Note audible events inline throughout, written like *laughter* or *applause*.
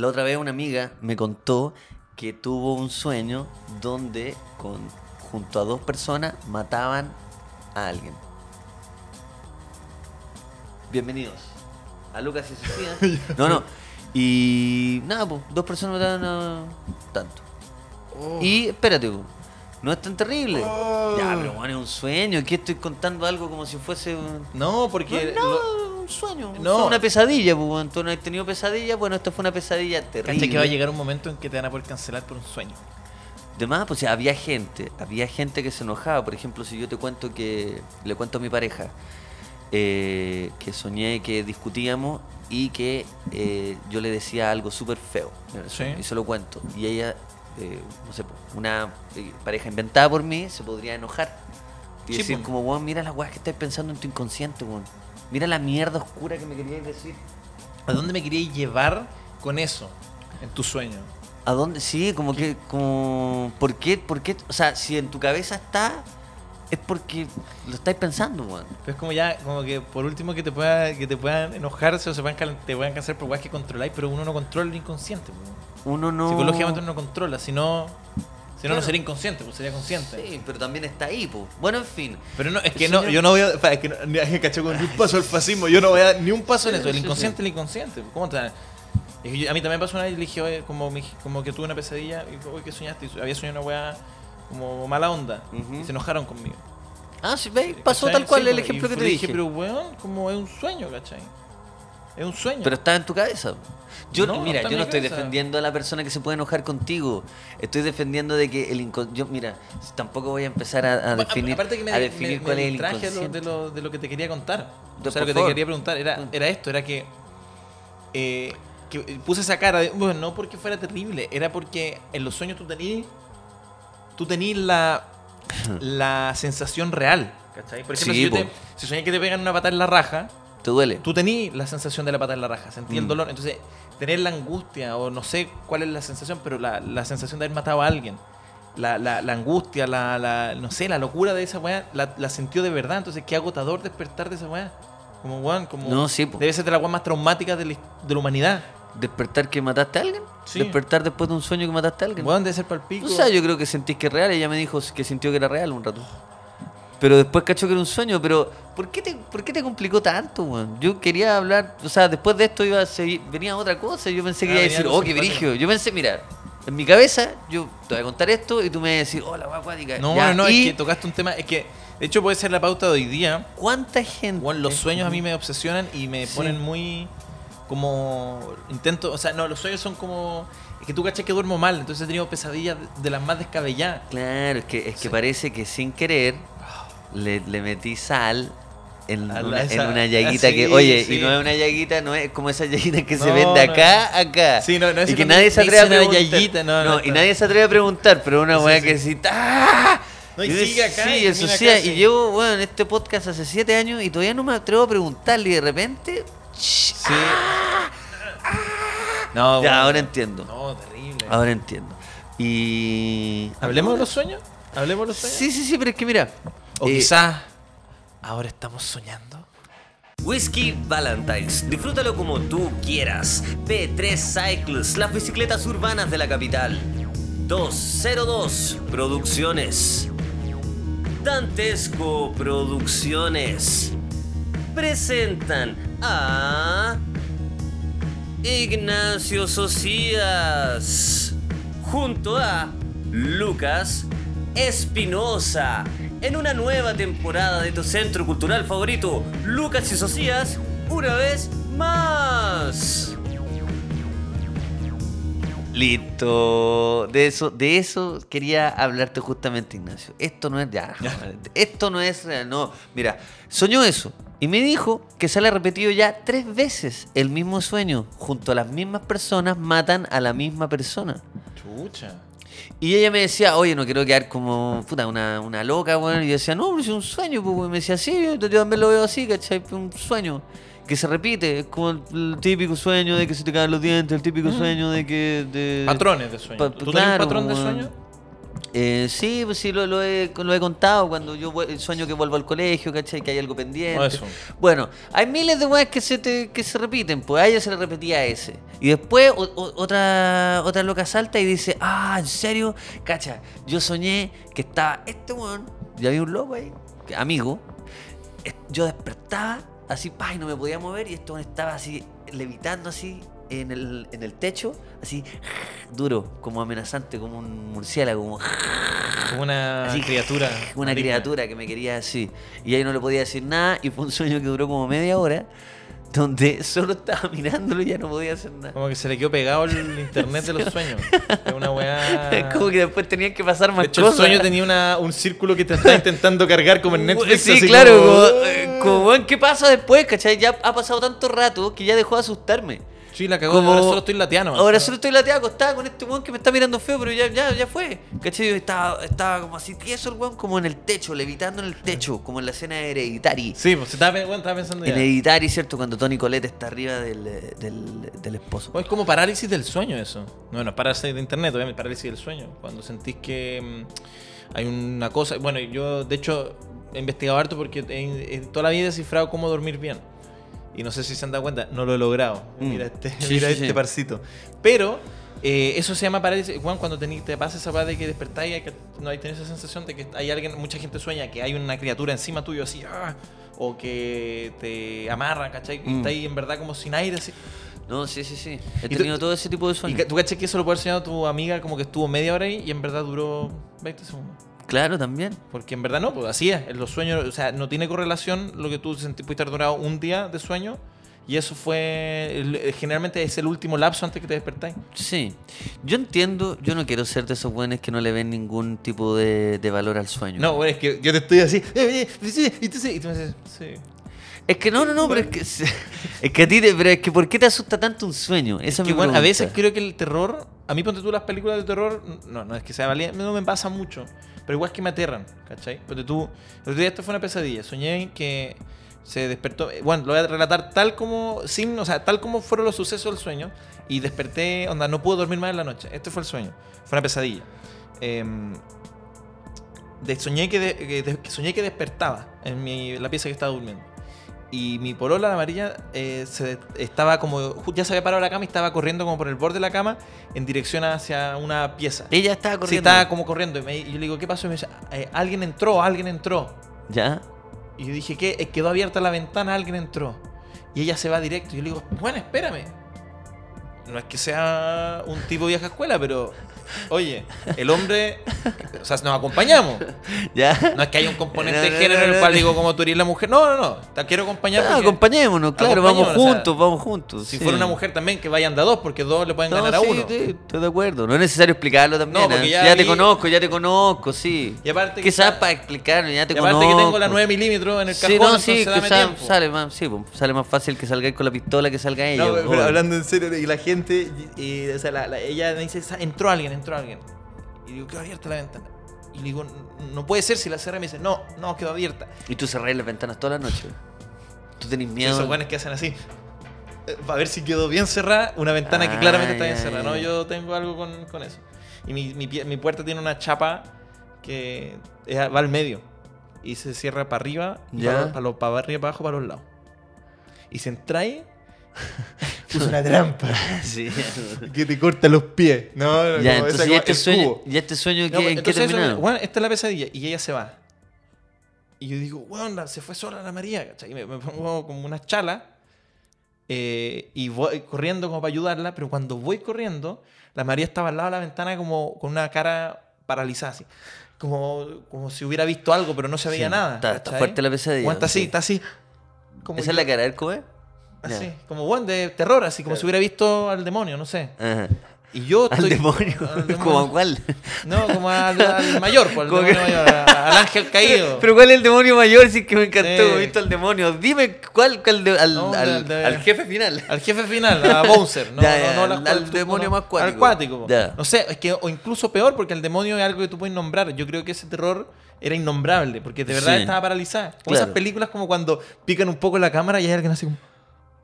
la otra vez una amiga me contó que tuvo un sueño donde con, junto a dos personas mataban a alguien. Bienvenidos a Lucas y Sofía. *laughs* No, no. Y nada, pues, dos personas mataban a tanto. Y espérate, po, no es tan terrible. Ya, pero bueno, es un sueño. Aquí estoy contando algo como si fuese un... No, porque. no, lo- un sueño. No. Una pesadilla, pues. Tú no has tenido pesadilla. Bueno, esto fue una pesadilla terrible. Cacha que va a llegar un momento en que te van a poder cancelar por un sueño. De más, pues había gente, había gente que se enojaba. Por ejemplo, si yo te cuento que, le cuento a mi pareja, eh, que soñé que discutíamos y que eh, yo le decía algo súper feo. Sí. Y se lo cuento. Y ella, eh, no sé, una eh, pareja inventada por mí, se podría enojar. Y Sí, decir pues. como, weón, mira las weas que estás pensando en tu inconsciente, weón. Mira la mierda oscura que me querías decir. ¿A dónde me querías llevar con eso? En tu sueño. ¿A dónde? Sí, como que, como, ¿por qué, por qué? O sea, si en tu cabeza está, es porque lo estáis pensando, weón. Pero es como ya, como que por último que te pueda, que te puedan enojarse o se puedan, te puedan cancelar por weas que controláis, pero uno no controla el inconsciente. po. Uno no... Psicológicamente uno no controla, si no, no, sería inconsciente, pues sería consciente. Sí, pero también está ahí, pues. Bueno, en fin. Pero no, es que no, yo no voy a. Es que no, ni, cacho con ni un paso al fascismo, yo no voy a dar ni un paso en eso. El inconsciente es el inconsciente. ¿Cómo te es que A mí también pasó una vez y le dije, oye, como, como que tuve una pesadilla y oye, ¿qué soñaste? Y había soñado una weá como mala onda. Y se enojaron conmigo. Ah, sí, veis, pasó ¿Cachai? tal cual Sí, el pues, ejemplo que te le dije. pero weón, como es un sueño, ¿cachai? Es un sueño. Pero está en tu cabeza. Yo, No, mira, yo no estoy cabeza. defendiendo a la persona que se puede enojar contigo. Estoy defendiendo de que el inconsciente... Yo, mira, tampoco voy a empezar a, a definir, aparte que me, a definir me- cuál me es el distraje de lo, inconsciente. de, lo, de lo que te quería contar. De- o sea, lo que favor. te quería preguntar era, era esto, era que, eh, que puse esa cara de, bueno, no porque fuera terrible, era porque en los sueños tú tenías tú tenías la, *laughs* la sensación real. ¿cachai? Por ejemplo, Sí, si, yo te, si soñé que te pegan una patada en la raja, ¿Te duele? tú tenías la sensación de la patada en la raja, sentí el Mm. dolor. Entonces, tener la angustia, o no sé cuál es la sensación, pero la, la sensación de haber matado a alguien, la, la, la angustia, la, la- no sé, la locura de esa weá, la, la sintió de verdad. Entonces, qué agotador despertar de esa weá. Como weón, como. No, sí, po. Debe ser de las weas más traumáticas de la, de la humanidad. ¿Despertar que mataste a alguien? Sí. ¿Despertar después de un sueño que mataste a alguien? Weón, debe ser palpico. O sea, yo creo que sentís que es real. Ella me dijo que sintió que era real un rato. Pero después cachó que era un sueño. Pero, ¿por qué te, por qué te complicó tanto, weón? Yo quería hablar. O sea, después de esto iba a seguir, venía otra cosa. Yo pensé que Ah, iba a decir, oh, qué brigio. Yo pensé, mira, en mi cabeza, yo te voy a contar esto y tú me vas a decir, oh, la weá acuática. No, Ya, no, no, y es que tocaste un tema. Es que, de hecho, puede ser la pauta de hoy día. ¿Cuánta gente? Los sueños a mí me obsesionan y me Sí. ponen muy. Como. Intento. O sea, no, los sueños son como. Es que tú caché que duermo mal, entonces he tenido pesadillas de, de las más descabelladas. Claro, es que, es que Sí. parece que sin querer le, le metí sal en, la- una, en esa- una llaguita que, oye, sí. y no es una llaguita, no es como esa llaguita que se No, vende no. acá, acá. Sí, no, no es y que nadie se atreve a preguntar. no, no, y no. nadie se atreve a preguntar, pero una weá sí. que sí. ¡ah! No, y Yo sigue acá, Sí, y eso acá, y llevo, bueno, en este podcast hace siete años y todavía no me atrevo a preguntarle y de repente. Sí. No, Ya, bueno. ahora entiendo. No, terrible. Ahora entiendo. Y. ¿Hablemos de los sueños? ¿Hablemos de los sueños? Sí, sí, sí, pero es que mira. O eh, quizás ahora estamos soñando. Whisky Valentine's. Disfrútalo como tú quieras. P3 Cycles, las bicicletas urbanas de la capital. 202 Producciones. Dantesco Producciones. Presentan a Ignacio Socias junto a Lucas Espinosa en una nueva temporada de tu centro cultural favorito, Lucas y Socias, una vez más. Listo. De eso, de eso quería hablarte justamente, Ignacio. Esto no es ya. *laughs* Esto no es real. No, mira, soñó eso. Y me dijo que se le ha repetido ya tres veces el mismo sueño. Junto a las mismas personas matan a la misma persona. Chucha. Y ella me decía, oye, no quiero quedar como puta, una, una loca, weón. Y yo decía, no, pero es un sueño, pues. Y me decía, sí, yo, también lo veo así, ¿cachai? Un sueño que se repite. Es como el, el típico sueño de que se te caen los dientes, el típico sueño de que. De... Patrones de sueño. Pa- ¿Tú tenés un claro, patrón de sueño? Eh, sí, pues sí, lo, lo he, lo he contado cuando yo sueño que vuelvo al colegio, ¿cachai? Que hay algo pendiente. Eso. Bueno, hay miles de weas que se, te- que se repiten, pues a ella se le repetía ese. Y después o- o- otra, otra loca salta y dice, ah, ¿en serio? Cacha, yo soñé que estaba este weón, y había un loco ahí, amigo, yo despertaba así, pa, y no me podía mover y este weón estaba así, levitando así en el, en el techo, así, duro, como amenazante, como un murciélago, como Como una Así, criatura. una criatura que me quería así. Y ahí no le podía decir nada y fue un sueño que duró como media hora, donde solo estaba mirándolo y ya no podía hacer nada. Como que se le quedó pegado el *laughs* internet de los sueños. Es una weá. Como que después tenían que pasar más De hecho, cosas. el sueño tenía una, un círculo que te está intentando cargar como en Netflix. Sí, así claro, como- como, weón, ¿qué pasa después? ¿Cachai? Ya ha pasado tanto rato que ya dejó de asustarme. Sí, la cagó. Como- Ahora solo estoy lateando. Ahora solo estoy lateado acostada con este weón que me está mirando feo, pero ya, ya, ya fue. ¿Cachai? Estaba, estaba como así tieso el weón, como en el techo, levitando en el techo, como en la escena de Hereditary. Sí, pues estaba, bueno, estaba pensando. En Hereditary, ¿cierto? Cuando Tony Colette está arriba del, del, del esposo. Es como parálisis del sueño eso. No, no es parálisis de internet, obviamente, parálisis del sueño. Cuando sentís que mm, hay una cosa. Bueno, yo de hecho he investigado harto porque he- toda la vida he descifrado cómo dormir bien. Y no sé si se han dado cuenta, no lo he logrado. Mm. Mira este, Sí, mira sí, este sí. parcito. Pero eh, eso se llama parálisis. Juan, cuando tení- te pasa esa parte de que despertáis, hay que, no hay tenés esa sensación de que hay alguien, mucha gente sueña que hay una criatura encima tuyo así, ¡ah! o que te amarra, ¿cachai? Y Mm. está ahí en verdad como sin aire, así. No, sí, sí, sí. He tú- tenido todo ese tipo de Y sueños. ca- tú caché que eso lo puede haber soñado tu amiga como que estuvo media hora ahí y en verdad duró 20 segundos. Claro, también. Porque en verdad no, pues así es. En los sueños, o sea, no tiene correlación lo que tú sentís, pudiste haber durado un día de sueño y eso fue, eh, generalmente es el último lapso antes que te despertáis. Sí. Yo entiendo, yo no quiero ser de esos buenos que no le ven ningún tipo de, de valor al sueño. No, es que yo te estoy así, eh, eh, y tú sí, y tú me dices, sí. Es que no, no, no, pero es que, *laughs* es que a ti, te, pero es que ¿por qué te asusta tanto un sueño? Esa Es que mi bueno, a veces creo que el terror, a mí ponte tú las películas de terror, no, no es que sea valiente, no me pasa mucho, pero igual es que me aterran, ¿cachai? Ponte tú, el otro día esto fue una pesadilla, soñé que se despertó, eh, bueno, lo voy a relatar tal como, sin, o sea, tal como fueron los sucesos del sueño, y desperté, onda, no pude dormir más en la noche, este fue el sueño, fue una pesadilla. Em, de- soñé, que de- soñé que despertaba en mi, la pieza que estaba durmiendo. Y mi polola, la amarilla, eh, se, estaba como. Ya se había parado la cama y estaba corriendo como por el borde de la cama en dirección hacia una pieza. Ella estaba Sí, corriendo. estaba como corriendo. Y, me- y yo le digo, ¿qué pasó? Y me dice, "Eh, alguien entró, alguien entró. ¿Ya? Y yo dije, ¿qué? Quedó abierta la ventana, alguien entró. Y ella se va directo. Y yo le digo, bueno, espérame. No es que sea un tipo vieja escuela, pero. Oye, el hombre. O sea, nos acompañamos. *laughs* ¿Ya? No es que haya un componente No, de género no, en el cual no. digo como tú eres la mujer. No, no, no. Te quiero acompañar. Ah, acompañémonos, claro, vamos Acompañémonos, o sea, juntos, vamos juntos. Si sí. fuera una mujer también, que vayan de a dos, porque dos le pueden No, ganar a sí, uno. sí, estoy de acuerdo. No es necesario explicarlo también. No, porque ¿eh? ya ya, te conozco, ya te conozco, sí. Y aparte que Quizás para explicarlo, ya te Y aparte conozco. que tengo la 9 milímetros en el cajón, Sí, no, entonces sí, dame que sal- sale, más, sí, pues, sale más fácil que salgáis con la pistola que salga ella. No, pues, pero obvio. hablando en serio, y la gente, y, y, o sea, la- la- ella me dice, "Sa- entró alguien, entró alguien. Y digo, quedó abierta la ventana. Y le digo, no puede ser si la cerré. Y me dice, no, no, quedó abierta. Y tú cerrás las ventanas toda la noche. Tú tenés miedo. esos buenos que hacen así. eh, Para ver si quedó bien cerrada, una ventana que claramente está bien cerrada. ¿no? Yo tengo algo con, con eso. Y mi, mi, mi puerta tiene una chapa que va al medio. Y se cierra para arriba, y Ya. para, para, los- para arriba, para abajo, para los lados. Y se entrae, *laughs* puso una trampa *laughs* Sí. que te corta los pies. No, no, ya, entonces esa- ya este sueño, ya este sueño No, ¿qué, ¿en qué bueno, esta es la pesadilla. Y ella se va. Y yo digo, weón, se fue sola la María, ¿cachai? Y me, me pongo como una chala. eh, y voy corriendo como para ayudarla. Pero cuando voy corriendo, la María estaba al lado de la ventana como con una cara paralizada así. Como, como si hubiera visto algo, pero no se veía Sí, nada. está- está fuerte la pesadilla, Weón, está así, sí. está así. Como ¿Esa yo- es la cara del Kobe? Así, Ya. como weón de terror, así como Claro. si hubiera visto al demonio, no sé. Ajá. Y yo Al estoy- demonio. al demonio. *laughs* ¿Como a cuál? No, como al, al mayor, pues, al, demonio mayor, al ángel caído. *laughs* Pero ¿cuál es el demonio mayor? Sí que me encantó, he visto al demonio. Dime cuál, cuál de- al, No, al, de- de- al jefe final. Al jefe final, a Bowser, *laughs* ¿no? Ya, no, no, al- al- al demonio más cuático. Al cuático. No sé, es que, o incluso peor, porque el demonio es algo que tú puedes nombrar. Yo creo que ese terror era innombrable, porque de verdad Sí. estaba paralizada. Como Claro. esas películas como cuando pican un poco la cámara y hay alguien así como.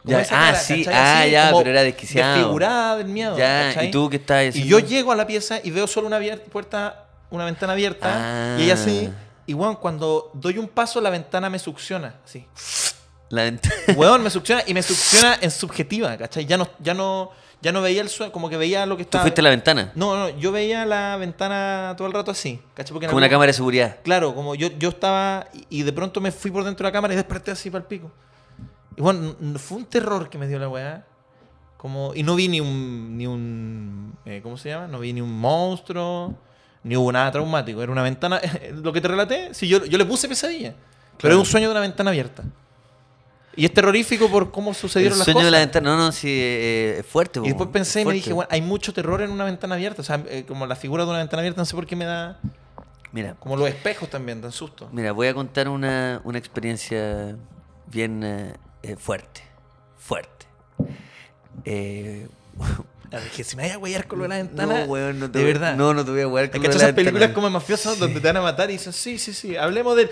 Ya, ah, sí, ah, Así, ya, pero era desquiciado. Desfigurada del miedo. Ya, ¿cachai? ¿y tú qué estás Y yo llego a la pieza y veo solo una puerta una ventana abierta, Ah. y ella así. Y weón, cuando doy un paso, la ventana me succiona. Así. La ventana. *laughs* Weón, me succiona y me succiona en subjetiva, ¿cachai? Ya no, ya no, ya no veía el suelo, como que veía lo que ¿Tú estaba. fuiste a la ventana? No, no, yo veía la ventana todo el rato así, ¿cachai? Porque Como una cámara de seguridad. Claro, como yo, yo estaba y, y de pronto me fui por dentro de la cámara y desperté así para el pico. Y bueno, fue un terror que me dio la weá. Como, y no vi ni un, ni un eh, ¿cómo se llama? No vi ni un monstruo, ni hubo nada traumático. Era una ventana, *laughs* lo que te relaté, sí, yo, yo le puse pesadilla. Pero es un sueño de una ventana abierta. Y es terrorífico por cómo El sucedieron las sueño cosas. de la ventana. No, no, sí, eh, es fuerte. Y después pensé y me dije, bueno, hay mucho terror en una ventana abierta. O sea, eh, como la figura de una ventana abierta, no sé por qué me da. Mira, Como los espejos también, dan susto. mira, voy a contar una, una experiencia bien eh, eh, fuerte. Fuerte. Eh, *laughs* que si me vaya a huellar con lo de la ventana. no, weón, no te de verdad. No, no te voy a ¿Has con lo de la esas películas ventana. como mafiosos donde te van a matar y dicen, sí, sí, sí, hablemos del.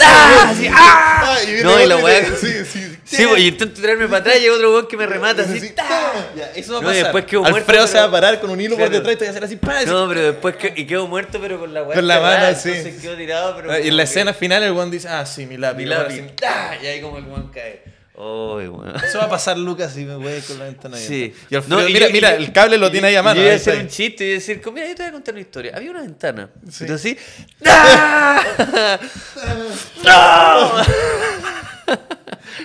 ¡Ah! Sí, ¡ah! viene No, y la weá- Sí, sí. Sí, y intento tirarme para atrás y hay otro weón que me remata así. Sí, ¡ta! Ya, eso va a No, y pasar. después quedo muerto, Alfredo se pero- va a parar con un hilo por detrás y te va a hacer así. ¡pah! No, pero después que, y quedo muerto, pero con la weá. Con la mano, sí. Entonces quedo tirado, pero. y en la escena final el weón dice, ah, sí, mi lápiz. Mi lápiz. Y ahí como el weón cae. Eso va a pasar, Lucas, si me voy con la ventana abierta. Sí. Y Alfredo, No, y mira, yo- mira, y- el cable lo y- tiene ahí a mano. Yo iba a hacer un chiste y decir, mira, yo te voy a contar una historia. Había una ventana. Sí. Entonces. ¡ah! ¡No! *laughs*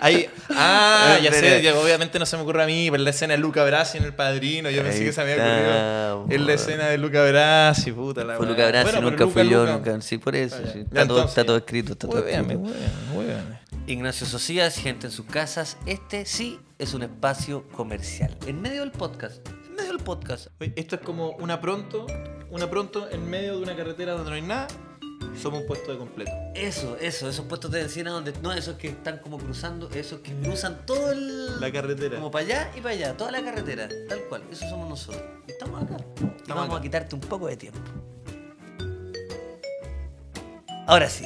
Ahí, ah, ya sé, ya, obviamente no se me ocurre a mí, pero la escena de Luca Brasi en El Padrino, yo pensé que se me había ocurrido. Es la escena de Luca Brasi, puta la Fue. Luca Brasi, Bueno, nunca Luca, fui yo, Luca. nunca. Sí, por eso. Ah, sí. Está, todo, entonces, está todo escrito. Está todo escrito. Ignacio Socias, gente en sus casas. Este sí es un espacio comercial. En medio del podcast. En medio del podcast. Oye, Esto es como una pronto, una pronto en medio de una carretera donde no hay nada, somos un puesto de completo. Eso, eso, esos puestos de encina donde. No, esos que están como cruzando, esos que cruzan todo el. La carretera. Como para allá y para allá, toda la carretera, tal cual. Eso somos nosotros. Y estamos acá. Y vamos acá. a quitarte un poco de tiempo. Ahora sí.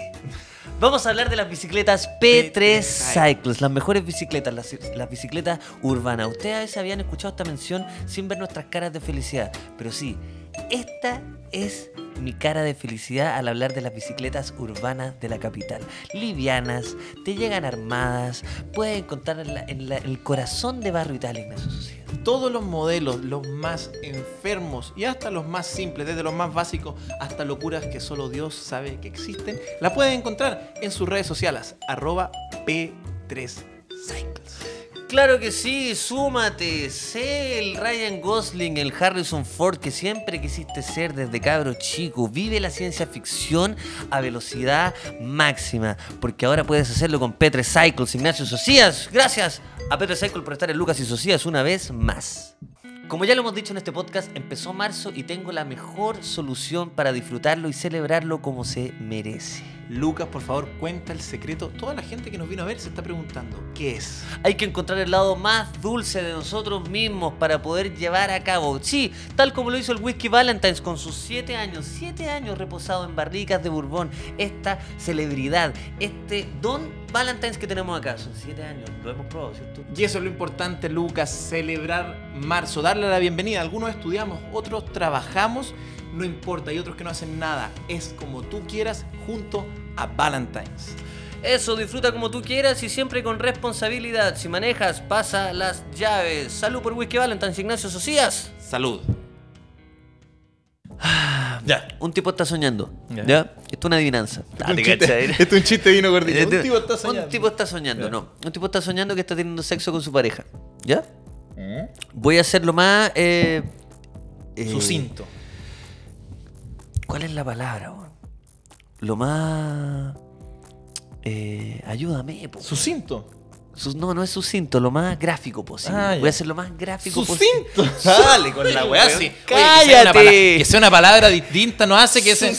Vamos a hablar de las bicicletas P3 Cycles, las mejores bicicletas, las, las bicicletas urbanas. Ustedes a veces habían escuchado esta mención sin ver nuestras caras de felicidad, pero sí, esta es mi cara de felicidad al hablar de las bicicletas urbanas de la capital. Livianas, te llegan armadas, puedes encontrar en, la- en la- en el corazón de Barrio Italia, Ignacio Sociedad. Todos los modelos, los más enfermos y hasta los más simples, desde los más básicos hasta locuras que solo Dios sabe que existen, la pueden encontrar en sus redes sociales, arroba P3 Cycles. Claro que sí, súmate, sé el Ryan Gosling, el Harrison Ford que siempre quisiste ser desde cabro chico. Vive la ciencia ficción a velocidad máxima, porque ahora puedes hacerlo con P3 Cycles, Ignacio Socias. Gracias a P3 Cycle por estar en Lucas y Socias una vez más. Como ya lo hemos dicho en este podcast, empezó marzo y tengo la mejor solución para disfrutarlo y celebrarlo como se merece. Lucas, por favor, cuenta el secreto. Toda la gente que nos vino a ver se está preguntando, ¿qué es? Hay que encontrar el lado más dulce de nosotros mismos para poder llevar a cabo. Sí, tal como lo hizo el Whisky Valentine's con sus 7 años, 7 años reposado en barricas de Bourbon. Esta celebridad, este Don Valentine's que tenemos acá. Son 7 años, lo hemos probado, ¿cierto? Y eso es lo importante, Lucas, celebrar marzo, darle la bienvenida. Algunos estudiamos, otros trabajamos, no importa, hay otros que no hacen nada. Es como tú quieras junto a Valentine's. Eso, disfruta como tú quieras y siempre con responsabilidad. Si manejas, pasa las llaves. Salud por Whisky Valentine's, Ignacio Socias. Salud. ya. Un tipo está soñando. Ya. ¿Ya? Esto es una adivinanza. *laughs* Ah, un te chiste, esto es un chiste vino gordito. Este- Un tipo está soñando. Un tipo está soñando, Ya. no. Un tipo está soñando que está teniendo sexo con su pareja. ¿Ya? ¿Mm? Voy a hacerlo más. Eh, eh, Sucinto. ¿Cuál es la palabra, weón? Lo más. Eh, ayúdame, po. Sucinto. Sus- no, no es sucinto, lo más gráfico posible. Ah. Voy a hacer lo más gráfico posible. Sucinto. *laughs* Dale con la weá así. Oye, ¡Cállate! que, sea una pala- que sea una palabra distinta no hace que sea.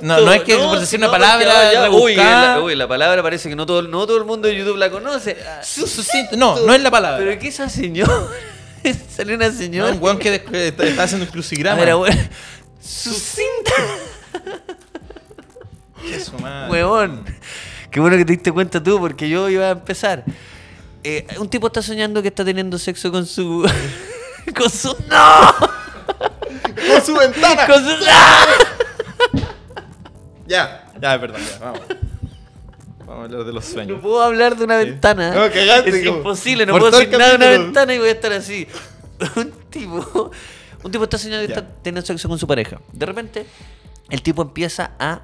No, no es que por decir una palabra uy, la, uy, la palabra parece que no todo, no todo el mundo de YouTube la conoce. Su- sucinto. No, no es la palabra. Pero ¿qué es esa señora? *laughs* Salió una No, señora. un weón que que está, está haciendo un crucigrama. A ver. Sucinta. *laughs* Qué su madre. Huevón. Qué bueno que te diste cuenta tú, porque yo iba a empezar. Eh, un tipo está soñando que está teniendo sexo con su. *laughs* con su. ¡No! Con su ventana. Con su. ¡Ah! *laughs* Ya, ya, perdón, ya, vamos. Vamos a hablar de los No sueños. puedo hablar de una ventana. No, cagaste, es como- imposible, no puedo decir nada de una ventana y voy a estar así. Un tipo, un tipo está soñando que está teniendo sexo con su pareja. De repente, el tipo empieza a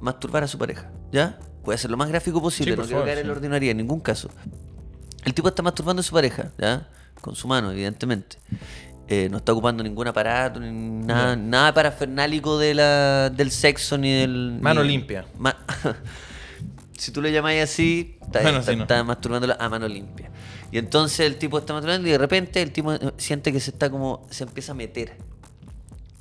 masturbar a su pareja. ¿Ya? Puede ser lo más gráfico posible, Sí, no quiero caer en sí. la ordinaria en ningún caso. El tipo está masturbando a su pareja, ¿ya? Con su mano, evidentemente. Eh, no está ocupando ningún aparato, ni nada, nada parafernálico de la, del sexo ni del. Mano ni- limpia. Ma- *laughs* si tú le llamáis así, está, Bueno, está- sí, no. está masturbándola a mano limpia. Y entonces el tipo está masturbando y de repente el tipo eh, siente que se está como. se empieza a meter.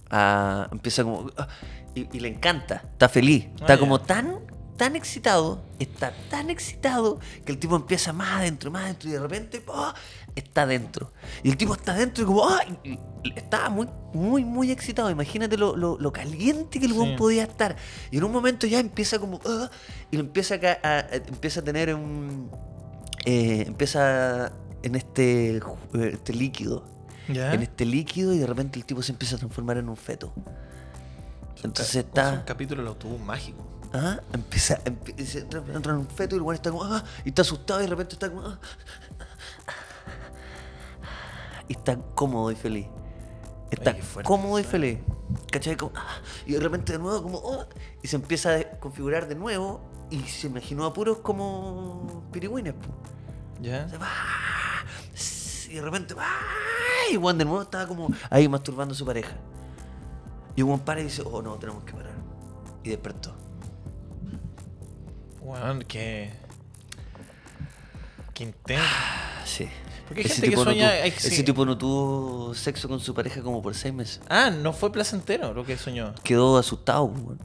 A- empieza como. ah, y, y le encanta, está feliz. Está Ah, como tan, tan excitado, está tan excitado que el tipo empieza más adentro, más adentro y de repente ¡ah! está adentro. Y el tipo está adentro y como. y- y está muy, muy, muy excitado. Imagínate lo, lo- lo caliente que el Sí. podía estar. Y en un momento ya empieza como. ¡ah! y lo empieza a, a- a- empieza a tener un. eh, empieza en este, eh, este líquido. En este líquido y de repente el tipo se empieza a transformar en un feto. Entonces Es un está. capítulo del autobús mágico. Ah, empieza, empie- se entra, en un feto y el weón está como. ah, y está asustado y de repente está como. ah, y está cómodo y feliz. Está fuerte cómodo y eso, feliz. ¿Cachai? Como, ah, y de repente de nuevo como. ah, y se empieza a configurar de nuevo y se imaginó a puros como pirigüines. ¿Ya? Va, Y de repente, ¡ah! y Juan de nuevo estaba como ahí masturbando a su pareja. Y Juan para y dice, oh no, tenemos que parar. Y despertó. Weón, qué. Qué intenso. Ah, Sí. Porque hay gente que sueña- No tuvo, que- ese tipo no tuvo sexo con su pareja como por seis meses. Ah, no fue placentero lo que soñó. Quedó asustado, pues, weón.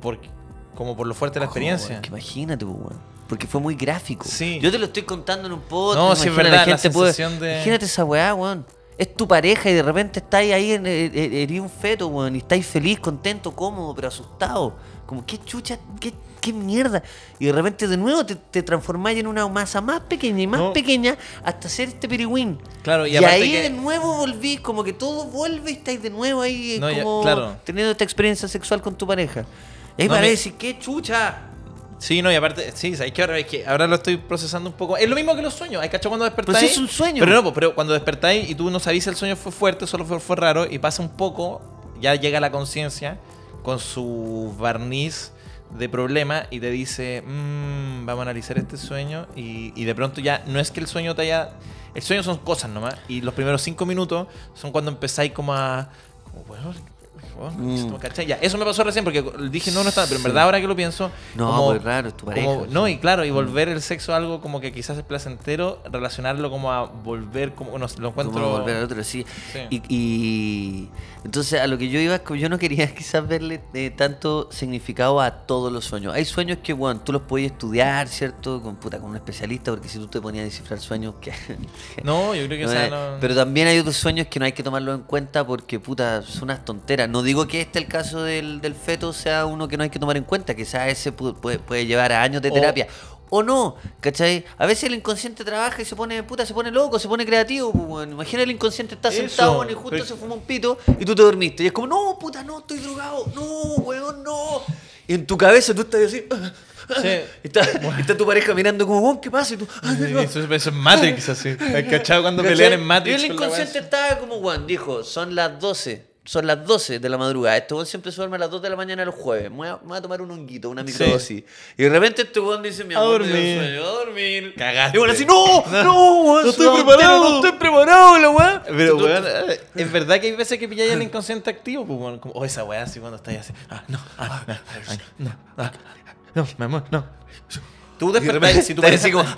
Porque, como por lo fuerte de la experiencia. que imagínate, pues, weón. Porque fue muy gráfico. Sí. Yo te lo estoy contando en un podcast. No, sí, es imagina, verdad, la sensación de- Imagínate esa weá, weón. Es tu pareja y de repente estáis ahí en eres un feto, weón. Y estáis feliz, contento, cómodo, pero asustado. Como, qué chucha, qué, qué mierda. Y de repente de nuevo te, te transformáis en una masa más pequeña y más No. pequeña hasta ser este pirigüín. Claro, y ahí que- de nuevo volvís, como que todo vuelve y estáis de nuevo ahí, No, ya, como claro. teniendo esta experiencia sexual con tu pareja. Y ahí No, me- decir, qué chucha. Sí, no, y aparte, sí, ¿sabes qué? Ahora, es que ahora lo estoy procesando un poco. Es lo mismo que los sueños. Hay cachado cuando despertáis. Pues es un sueño. Pero no, pues, pero cuando despertáis y tú no sabís si el sueño fue fuerte, solo fue, fue raro, y pasa un poco, ya llega la conciencia con su barniz de problema y te dice, "Mm, vamos a analizar este sueño, y, de pronto ya no es que el sueño te haya. El sueño son cosas nomás, y los primeros cinco minutos son cuando empezáis como a. Mm. ¿cachai? Ya, eso me pasó recién porque dije no, no está, pero en verdad ahora que lo pienso, No, como- pues raro, es tu pareja. como- no, y claro, y Mm. volver el sexo a algo como que quizás es placentero, relacionarlo como a volver, como no lo encuentro. Como volver al otro, sí. Sí. Y, y- entonces a lo que yo iba *laughs* yo no quería quizás verle eh, tanto significado a todos los sueños. Hay sueños que, bueno, tú los puedes estudiar, ¿cierto? Con, puta, con un especialista, porque si tú te ponías a descifrar sueños, que... *laughs* No, yo creo que No o sea, no- Pero también hay otros sueños que no hay que tomarlos en cuenta porque, puta, son unas tonteras. No digo que este, el caso del, del feto, sea uno que no hay que tomar en cuenta. Quizás ese pu- puede, puede llevar a años de terapia. O no, ¿cachai? A veces el inconsciente trabaja y se pone, puta, se pone loco, se pone creativo. pues, weón. Imagina el inconsciente está Eso, sentado weón, y justo pero- se fuma un pito y tú te dormiste. Y es como, no, puta, no, estoy drogado. No, weón, no. Y en tu cabeza tú estás así. Sí. Y está, y está tu pareja mirando como, ¿qué pasa? Y tú, "Ah, Sí, Eso, es- Matrix, así. ¿Has cachado cuando ¿Cachai? pelean en Matrix? Y el inconsciente estaba como, Juan, dijo, son las 12. Son las 12 de la madrugada. Este weón siempre se duerme a las 2 de la mañana los jueves. Me voy a, me voy a tomar un honguito, una microdosis. Y de repente este weón dice, mi A amor, me dio dormir. sueño, a dormir. Cagaste. Y bueno, así, no, *laughs* no, weón, No estoy preparado. No estoy preparado, la weá. Pero, weón, eh, es verdad que hay veces que pilláis el inconsciente activo, pues, weón, como, oh, esa weá así cuando estáis así, ah, no, ah, no, ay, no, ah, no, mi amor, no. Tú despertáis, si tú así como, *laughs*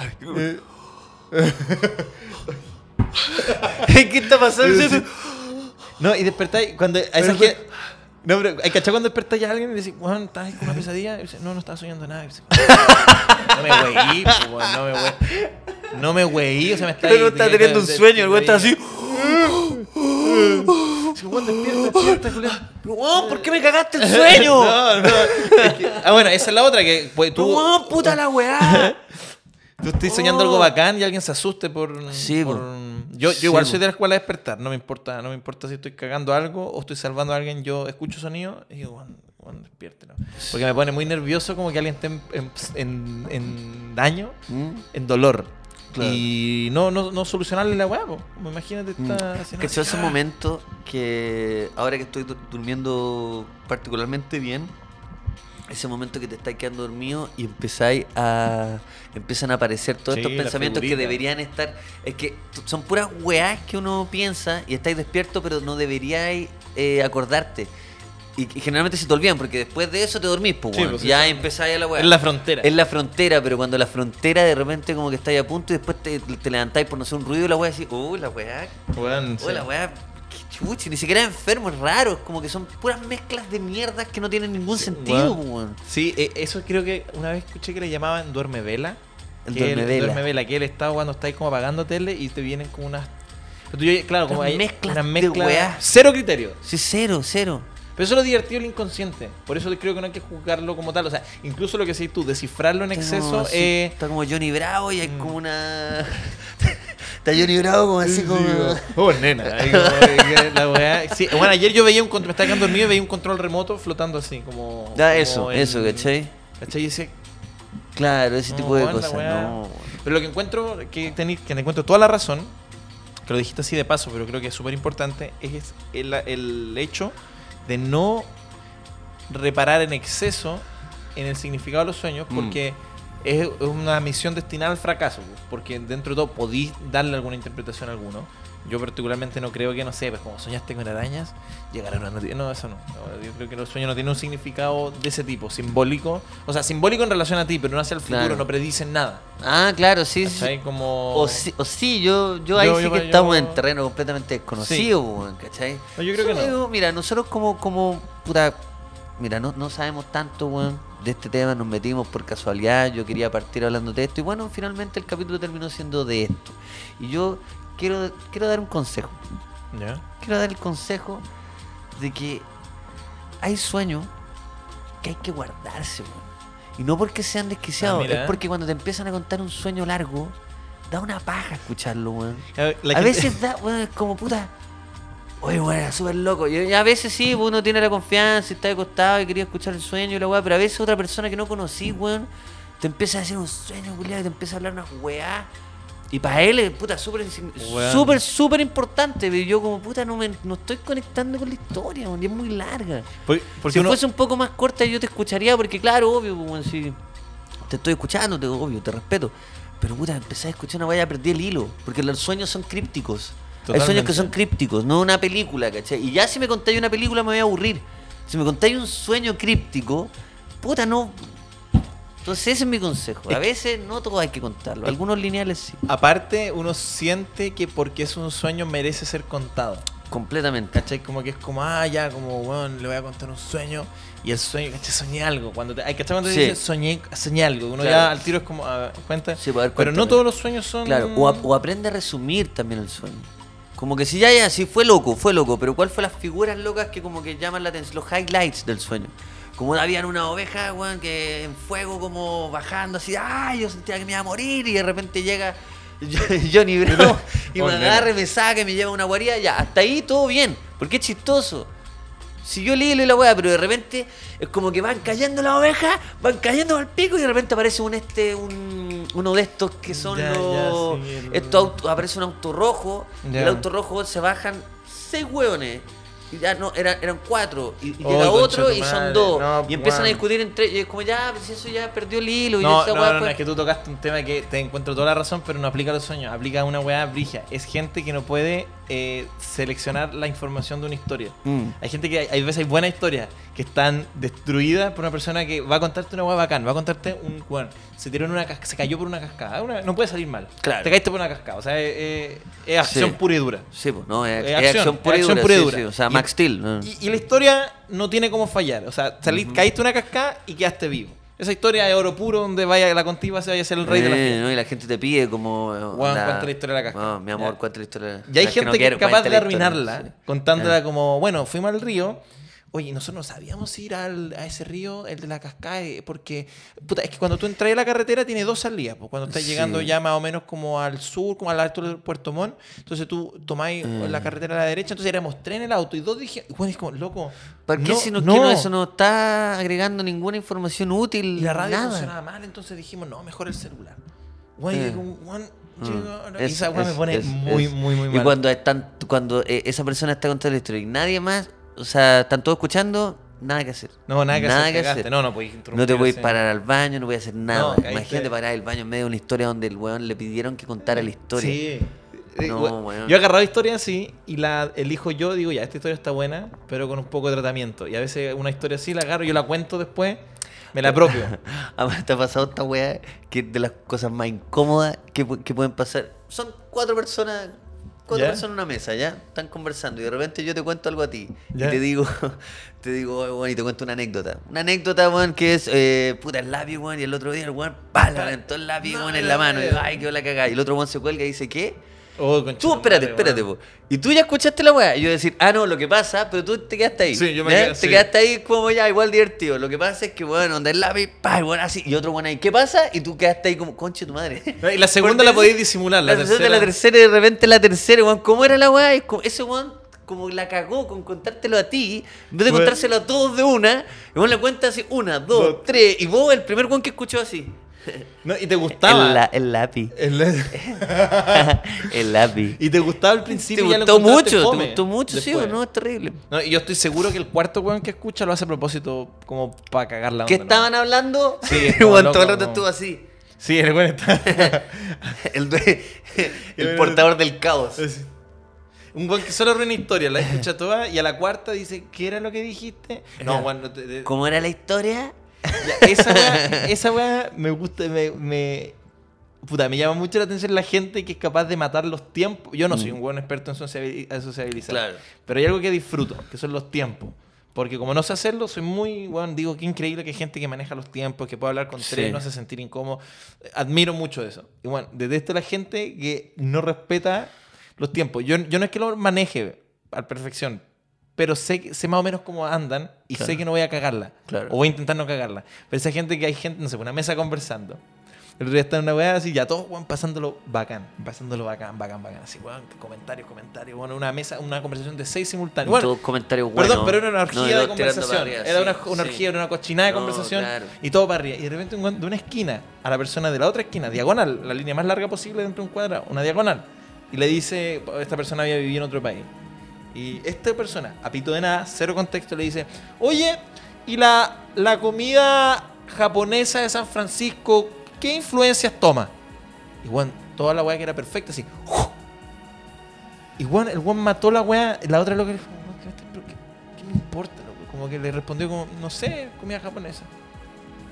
*laughs* ¿qué está pasando? No, y despertáis cuando. A esa gente- no, pero hay cachado cuando despertáis a alguien y decís, weón, estás con una pesadilla. Y dice, no, no estaba soñando nada. Y dice, no me weí, pues, no me weí. No me weí, o sea, me está Pero no está teniendo un sueño, el weón está así. Weón, despierta, despierta, Julián. ¿por qué me cagaste el sueño? *laughs* No, no. es que- ah, bueno, esa es la otra que pues, tú, puta la weá. *laughs* tú estás soñando algo bacán y alguien se asuste por. Sí, por- po. yo, yo Sí, igual soy de la escuela de despertar. No me importa, no me importa si estoy cagando algo o estoy salvando a alguien. Yo escucho sonido y digo, bueno, despiértelo. Porque me pone muy nervioso como que alguien esté en, en- en- daño, ¿Mm? en dolor. Claro. Y no, no, no solucionarle la weá, imagínate Mm. esta haciendo Que así, ese momento que ahora que estoy du- durmiendo particularmente bien, ese momento que te estáis quedando dormido y empezáis a empiezan a aparecer todos Sí, estos pensamientos que deberían estar es que son puras weás que uno piensa y estáis despiertos pero no deberíais eh, acordarte. Y, y generalmente se te olvidan porque después de eso te dormís pues, Sí, pues, ya sí. empezáis a la weá En la frontera. es la frontera, pero cuando la frontera de repente como que estáis a punto y después te, te levantáis por no hacer un ruido y la weá decís, uy, la weá, uy, la weá, qué chuchi, ni siquiera es enfermo, es raro, es como que son puras mezclas de mierdas que no tienen ningún sentido, Weón. weón. Sí, eh, eso creo que una vez escuché que le llamaban duerme vela. El que duermevela. duerme vela, que él está cuando estáis como apagando tele y te vienen como unas. Claro, como Unas hay mezclas de weá. Cero criterio. Sí, cero, cero. Pero eso es lo divertido del inconsciente. Por eso creo que no hay que juzgarlo como tal. O sea, incluso lo que decís tú, descifrarlo en Está exceso. como eh, Está como Johnny Bravo y hay Mm. como una... *laughs* está Johnny Bravo como así como... *laughs* Oh, nena. ahí como que la weá- Sí, bueno, ayer yo veía un control, me estaba quedando dormido y veía un control remoto flotando así, como. Como eso, en- eso, ¿cachai? ¿Cachai? Y decía, Claro, ese No, tipo de cosas, weá. no. Pero lo que encuentro, que, tenéis que te encuentro toda la razón, que lo dijiste así de paso, pero creo que es súper importante, es el, el hecho de no reparar en exceso en el significado de los sueños, Mm. porque es una misión destinada al fracaso, porque dentro de todo podéis darle alguna interpretación a alguno. Yo particularmente no creo que, no sé, pues como soñaste con arañas, llegará una noticia. No, eso no. No, Yo creo que los sueños no tienen un significado de ese tipo, simbólico. O sea, simbólico en relación a ti, pero no hacia el futuro, Claro. no predicen nada. Ah, claro, sí, sí. ¿Cachai? Como... O sí, o sí, yo, yo ahí Yo- sí yo- que estamos en terreno completamente desconocido, weón, ¿cachai? No, yo creo que no. Mira, nosotros como, como, puta, mira, no, no sabemos tanto, weón, de este tema, nos metimos por casualidad, yo quería partir hablando de esto, y bueno, finalmente el capítulo terminó siendo de esto. Y yo quiero, quiero dar un consejo, quiero dar el consejo de que hay sueños que hay que guardarse, weón. Y no porque sean desquiciados, Ah, es porque cuando te empiezan a contar un sueño largo, da una paja escucharlo, weón. A gente- veces da, weón, es como puta. Oye, weón, era súper loco. Y, a veces sí, uno tiene la confianza, y está de costado y quería escuchar el sueño y la weá, pero a veces otra persona que no conocí, weón, te empieza a decir un sueño, culiado, y te empieza a hablar una weá. Y para él es puta súper súper, súper importante. Pero yo como puta no me no estoy conectando con la historia, y es muy larga. Por- porque si uno- fuese un poco más corta yo te escucharía, porque claro, obvio, pues, weón, si te estoy escuchando, te, obvio, te respeto. Pero puta, empecé a escuchar una vaya, perdí el hilo. Porque los sueños son crípticos. Hay sueños Totalmente. que son crípticos, no una película, ¿cachai? Y ya si me contáis una película me voy a aburrir. Si me contáis un sueño críptico, puta, no. Entonces ese es mi consejo. A veces no todo hay que contarlo. Algunos lineales sí. Aparte, uno siente que porque es un sueño merece ser contado. Completamente. ¿Cachai? Como que es como, ah, ya, como, weón, le voy a contar un sueño. Y el sueño, ¿cachai? Soñé algo. Cuando te, ¿cachai? Cuando te Sí. dice soñé, soñé algo. Uno Claro. ya al tiro es como, a ver, cuenta. Sí, pues, a ver, Pero no todos los sueños son. Claro, o, ap- o aprende a resumir también el sueño. Como que si ya, ya, sí fue loco, fue loco, pero ¿cuál fue las figuras locas que como que llaman la atención? Los highlights del sueño. Como habían una oveja, weón, que en fuego como bajando así, ¡ay! Yo sentía que me iba a morir y de repente llega *laughs* Johnny Bravo *laughs* y me agarra y me saca y me lleva a una guarida, ya, hasta ahí todo bien, porque es chistoso. Siguió el hilo y la weá, pero de repente es como que van cayendo las ovejas, van cayendo al pico y de repente aparece un este, un, uno de estos que son Ya, ya, los. sí, estos autos- aparece un auto rojo, Ya. el auto rojo se bajan seis hueones. Y ya no, eran, eran cuatro. Y, y llega otro y son dos. No, y empiezan a discutir entre ellos. Como ya, pues eso ya perdió el hilo. y No, esa no, no, no, fue- es que tú tocaste un tema que te encuentro toda la razón, pero no aplica a los sueños, aplica a una weá brilla. Es gente que no puede eh, seleccionar la información de una historia. Mm. Hay gente que hay, hay veces hay buenas historias que están destruidas por una persona que va a contarte una hueá bacán, va a contarte un weón, se tiró en una se cayó por una cascada, una- no puede salir mal. Claro. Te caíste por una cascada, o sea, es, es- es acción Sí. pura y dura. Sí, pues, no, es, Es es acción, pura y dura. pura y sí, dura. sí, o sea, Max Steel. Y, y la historia no tiene cómo fallar, o sea, salí- caíste una cascada y quedaste vivo. Esa historia es oro puro donde vaya la contiva se vaya a ser el rey de la fiesta. ¿no? Y la gente te pide como. cuenta la historia de la cascada. No, mi amor, Ya. cuenta la historia. Y hay gente no que quiero, es capaz de historia, arruinarla, sí. contándola como, bueno, fuimos al río, oye, nosotros no sabíamos ir al, a ese río, el de la cascada, porque, puta, es que cuando tú entras a la carretera tiene dos salidas, pues, cuando estás Sí. llegando ya más o menos como al sur, como a la altura del Puerto Montt, entonces tú tomáis Mm. la carretera a la derecha, entonces éramos tres en el auto y dos dije, bueno, es como, loco, ¿Para qué no, si no, no. no- eso no está agregando ninguna información útil? Y la radio nada. funcionaba mal, entonces dijimos, no, mejor el celular. Güey, Mm. y Es- esa weá me es- pone es- muy, es. muy, muy Y mal. cuando están, cuando eh, esa persona está contando la historia y nadie más, o sea, están todos escuchando, nada que hacer. No, nada que hacer, que cagaste. hacer. No, no podéis. No te a parar al baño, no voy a hacer nada. No. Imagínate parar al baño en medio de una historia donde el weón le pidieron que contara la historia. Sí. Eh, No, we- weón. Yo he agarrado historias así y la elijo yo, digo, ya, esta historia está buena, pero con un poco de tratamiento. Y a veces una historia así la agarro, yo la cuento después, me la apropio. Además, *laughs* te ha pasado esta weá que es de las cosas más incómodas que, que pueden pasar. Son cuatro personas, cuatro ¿Ya? personas en una mesa, ¿ya? Están conversando y de repente yo te cuento algo a ti. ¿Ya? Y te digo, *laughs* te digo, "Oye, weón, y te cuento una anécdota. Una anécdota, weón, que es, eh, puta, el lápiz, weón, y el otro día el weón, pa, le aventó el lápiz, weón, en la mano. Y yo, ay, qué la cagada. Y el otro weón se cuelga y dice, ¿qué? Oh, Tú, espérate, espérate, po. Y tú ya escuchaste la weá. Y yo decir, ah, no, lo que pasa, pero tú te quedaste ahí. Sí, yo me quedé- Te quedaste ahí como ya, igual divertido. Lo que pasa es que, bueno, donde el lápiz, pa, y bueno, así. Y otro bueno ahí, ¿qué pasa? Y tú quedaste ahí como, conche tu madre. Y la segunda la podéis disimular, la, La, tercera, la tercera, y de repente la tercera, weón. ¿Cómo era la weá? Ese weón, como la cagó con contártelo a ti, en vez de Bueno. contárselo a todos de una, y vos le cuentas así, una, dos, Dos. tres, y vos, el primer weón que escuchó así. No, y te gustaba. El, la- el lápiz. El- *laughs* el lápiz. y te gustaba al Te principio. y ya lo gustó mucho, fome te gustó mucho, sí después. o no, es terrible. No, y yo estoy seguro que el cuarto weón que escucha lo hace a propósito como para cagar la onda. ¿Qué ¿no? estaban hablando? Sí, *laughs* todo el rato estuvo así. Sí, el weón está. *laughs* El, el portador del caos. Es- Un weón que solo arruina historia, la escucha toda y a la cuarta dice, ¿qué era lo que dijiste? No, weón, no te- te- ¿Cómo era la historia? Ya, esa weá, esa weá me gusta, me, me- Puta, me llama mucho la atención la gente que es capaz de matar los tiempos. Yo no soy un buen experto en sociabil- en sociabilizar. Claro. Pero hay algo que disfruto, que son los tiempos. Porque como no sé hacerlo, soy muy, bueno, digo, qué increíble que hay gente que maneja los tiempos, que puede hablar con Sí. tres, no hace sentir incómodo. Admiro mucho eso. Y bueno, detesto a la gente que no respeta los tiempos. Yo, yo no es que lo maneje a perfección, pero sé, sé más o menos cómo andan y Claro. sé que no voy a cagarla. Claro. O voy a intentar no cagarla. Pero esa gente que hay gente, no sé, una mesa conversando. El otro día está en una weá así, ya todos weón, pasándolo bacán, pasándolo bacán, bacán, bacán. Así, weón, comentarios, comentarios. Bueno, una mesa, una conversación de seis simultáneos. Bueno, Todo comentario bueno. Perdón, pero era una orgía No, de todos conversación. arriba, era una, una sí. orgía, era una cochinada de No, conversación claro. y todo para arriba. Y de repente un de una esquina a la persona de la otra esquina, diagonal, la línea más larga posible dentro de un cuadrado, una diagonal. Y le dice, esta persona había vivido en otro país. Y esta persona, a pito de nada, cero contexto, le dice, oye, ¿y la, la comida japonesa de San Francisco, qué influencias toma? Y weón, toda la weá que era perfecta, así. Y weón, el weón mató la weá, la otra loca le dijo, "Weón, ¿qué, qué- me importa? Como que le respondió como, no sé, comida japonesa.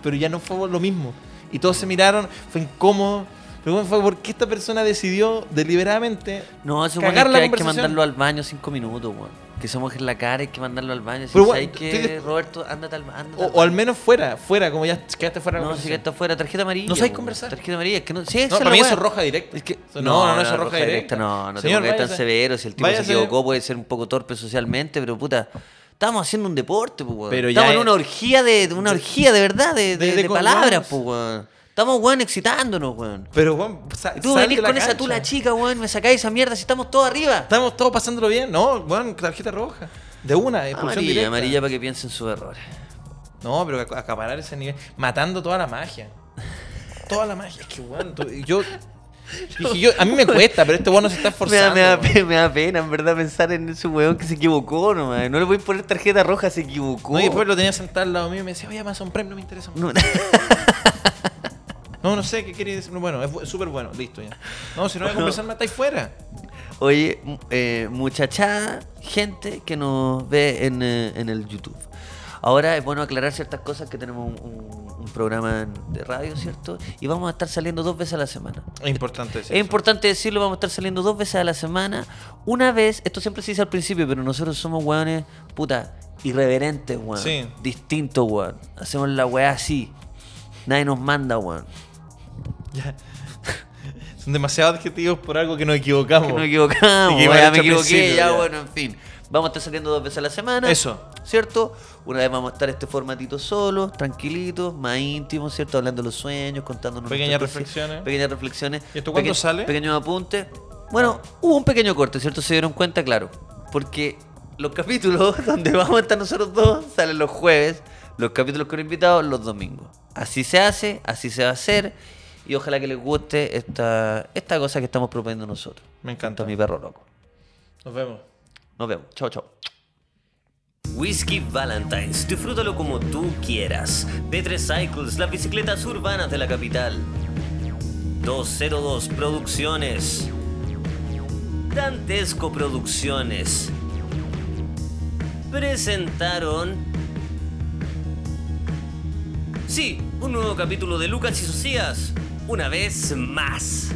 Pero ya no fue lo mismo. Y todos se miraron, fue incómodo. Pero bueno, fue porque esta persona decidió deliberadamente No, eso cagar es la que hay que mandarlo al baño cinco minutos, weón. Que se moje la cara, hay que mandarlo al baño. Si weón, que, Roberto, ándate al, ándate O, o al menos fuera, fuera, como ya quedaste fuera la No, si que conversación. está fuera, tarjeta amarilla. No sabes conversar. Tarjeta amarilla, es que no. Sí, No, es para la mí eso es roja directa. Es que, no, no, no, eso es roja directa. No, no te Señor, pongas tan severo. Si el tipo se equivocó, puede ser un poco torpe socialmente, pero puta. Estamos haciendo un deporte, pues, weón. Pero Estamos ya en una orgía de, una orgía de verdad, de, de, de- de de con- palabras, pues, weón. Estamos, weón, excitándonos, weón. Pero, weón, tú venís con esa cancha. tula chica, weón, me sacáis esa mierda si estamos todos arriba. Estamos todos pasándolo bien. No, weón, tarjeta roja. De una, expulsión Amarilla, directa. amarilla para que piensen sus errores. No, pero ac- acaparar ese nivel. Matando toda la magia. Toda la magia. Es que, weón, tú- yo. *laughs* Dije, yo, a mí me cuesta, pero este weón no se está *laughs* Me da, esforzando. me, da, me pena, en verdad, pensar en ese weón que se equivocó nomás. No le voy a poner tarjeta roja, se equivocó. No, y después lo tenía sentado al lado mío y me decía, oye, Amazon Prime no me interesa. No, *laughs* No, no sé, ¿qué quería decir? Bueno, es súper bueno, listo ya. No, si no voy a conversar, me estáis fuera. Oye, eh, muchachada, gente que nos ve en, eh, en el YouTube. Ahora es bueno aclarar ciertas cosas que tenemos un, un- un programa de radio, ¿cierto? Y vamos a estar saliendo dos veces a la semana. Es importante decir Es eso. importante decirlo, vamos a estar saliendo dos veces a la semana. Una vez, esto siempre se dice al principio, pero nosotros somos weones, puta, irreverentes, weón. Sí. Distintos, weón. Hacemos la weá así. Nadie nos manda, weón. Ya. *laughs* Son demasiados adjetivos por algo que nos equivocamos. Que nos equivocamos, que hemos me equivoqué, ya, ya. bueno, en fin. Vamos a estar saliendo dos veces a la semana. Eso. ¿Cierto? Una vez vamos a estar este formatito solo, tranquilito, más íntimo, ¿cierto? Hablando de los sueños, contándonos. Pequeñas reflexiones. Pequeñas reflexiones. ¿Y esto cuándo Peque- sale? Pequeños apuntes. Bueno, hubo un pequeño corte, ¿cierto? Se dieron cuenta, claro. Porque los capítulos *laughs* donde vamos a estar nosotros dos salen los jueves, los capítulos con invitados los domingos. Así se hace, así se va a hacer. Y ojalá que les guste esta, esta cosa que estamos proponiendo nosotros. Me encanta. Mi perro loco. Nos vemos. Nos vemos. Chao, chao. Whisky Valentine's, disfrútalo como tú quieras. B3 Cycles, las bicicletas urbanas de la capital. 202 Producciones. Dantesco Producciones. Presentaron. Sí, un nuevo capítulo de Lucas y Socias. Una vez más.